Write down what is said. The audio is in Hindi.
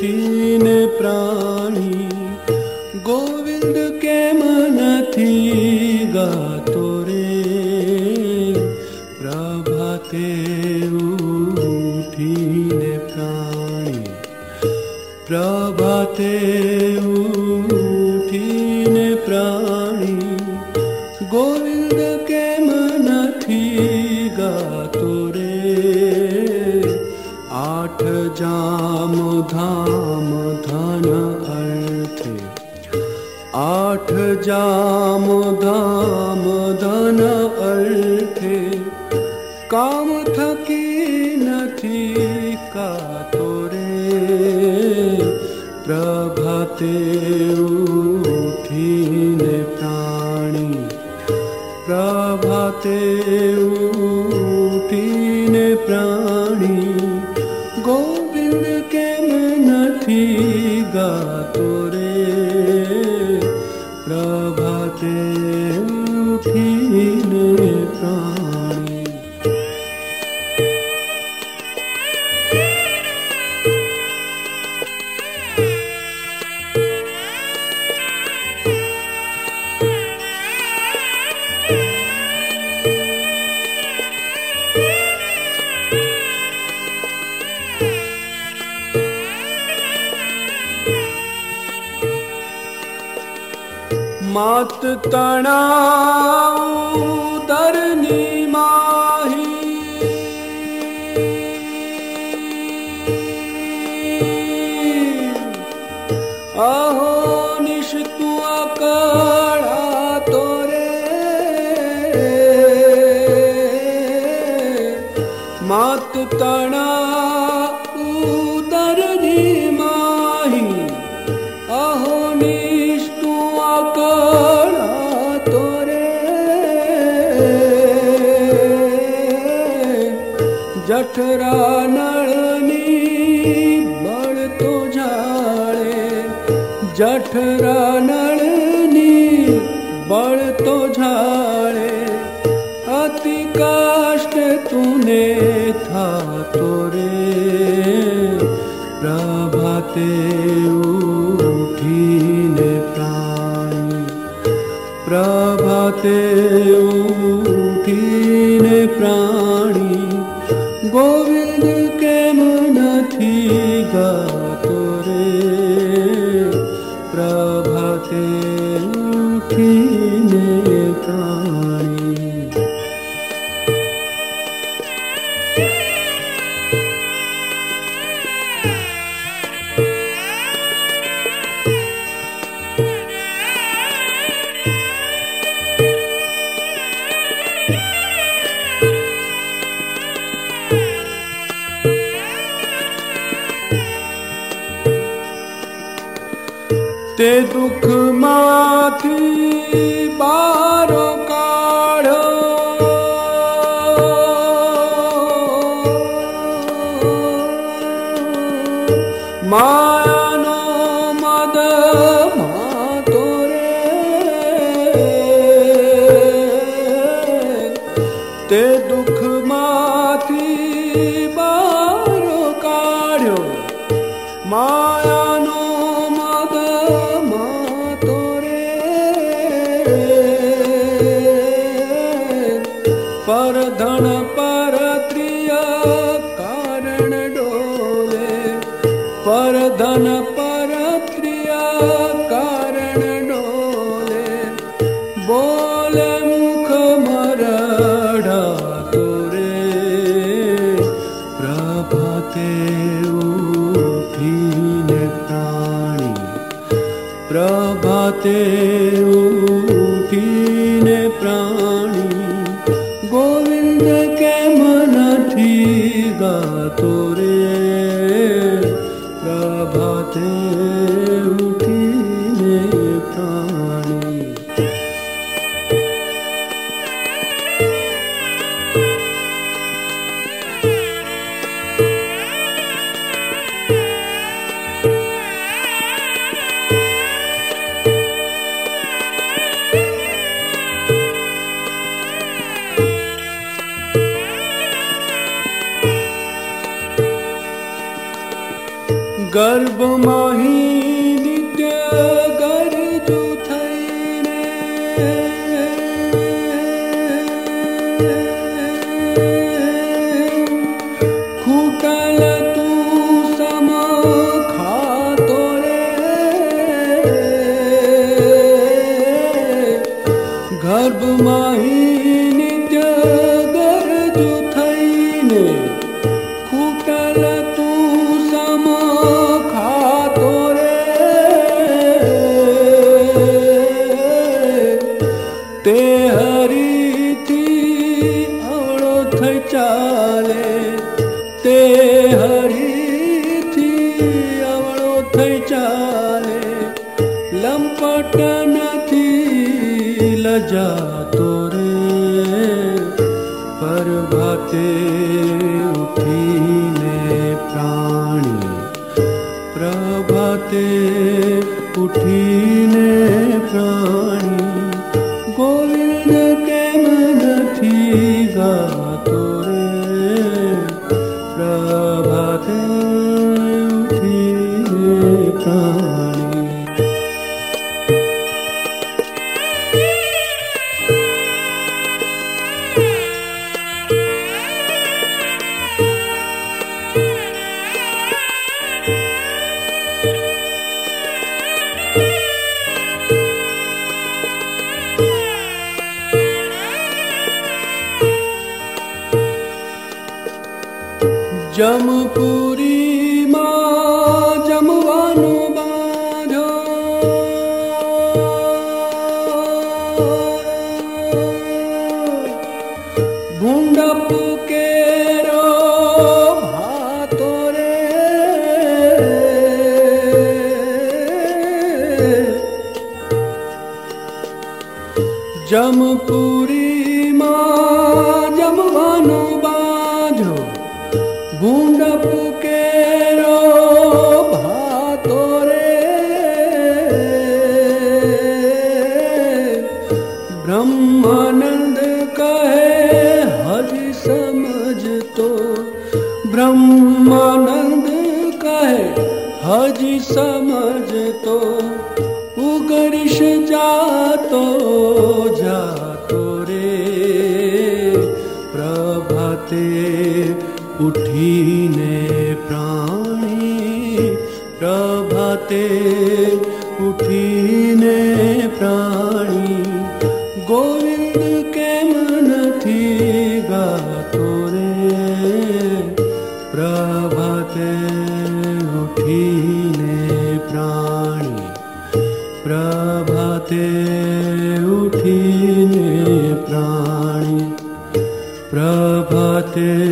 तीन प्राणी गोविंद के मन थी गा प्राणी प्रभाते ऊ જામ ધામ ધન અર્થે આઠ જામ ધામ ધન અર્થે કામ થકી નથી કાતો રે પ્રભાતે কাটে উঠিলে প্রাণ मत तणाउदरनी माही। अहो निश तू निष्कोरे मत् तणा तरणी જઠરા નળની બળ તો જાળે જઠરા નળની બળ તો ઝાળે અતિ કષ્ટ તુને થાતો Thank you. તે દુઃખમાંથી બારો કાઢો માયાનો મદ માતો રે તે દુઃખમાંથી पर धन पर क्रिया कारण डोले। पर धन पर क्रिया कारण डोले। बोल मुख मरड़ा तोरे प्रभाते তোরে প্রভাতে गर्भ माही તે હરીથી અવળો થઈ ચાલે તે હરીથી અવળો થઈ ચાલે લંપટ નથી લજાતો રે પ્રભાતે ઉઠીને પ્રાણી પ્રભાતે ઉઠીને जमपुरी मा जमवानो बाधा भुण्डपुके भातोरे जमपुरी मा जमवानो गुण्डपुकेरो भातो रे ब्रह्मानन्द कहे हरि समझ तो ब्रह्मानन्द कहे हरि समझ तो उगृष जातो जा ते उ प्राणी गो के मन गोरे प्रभते उी प्रभते उने प्राणी प्रभते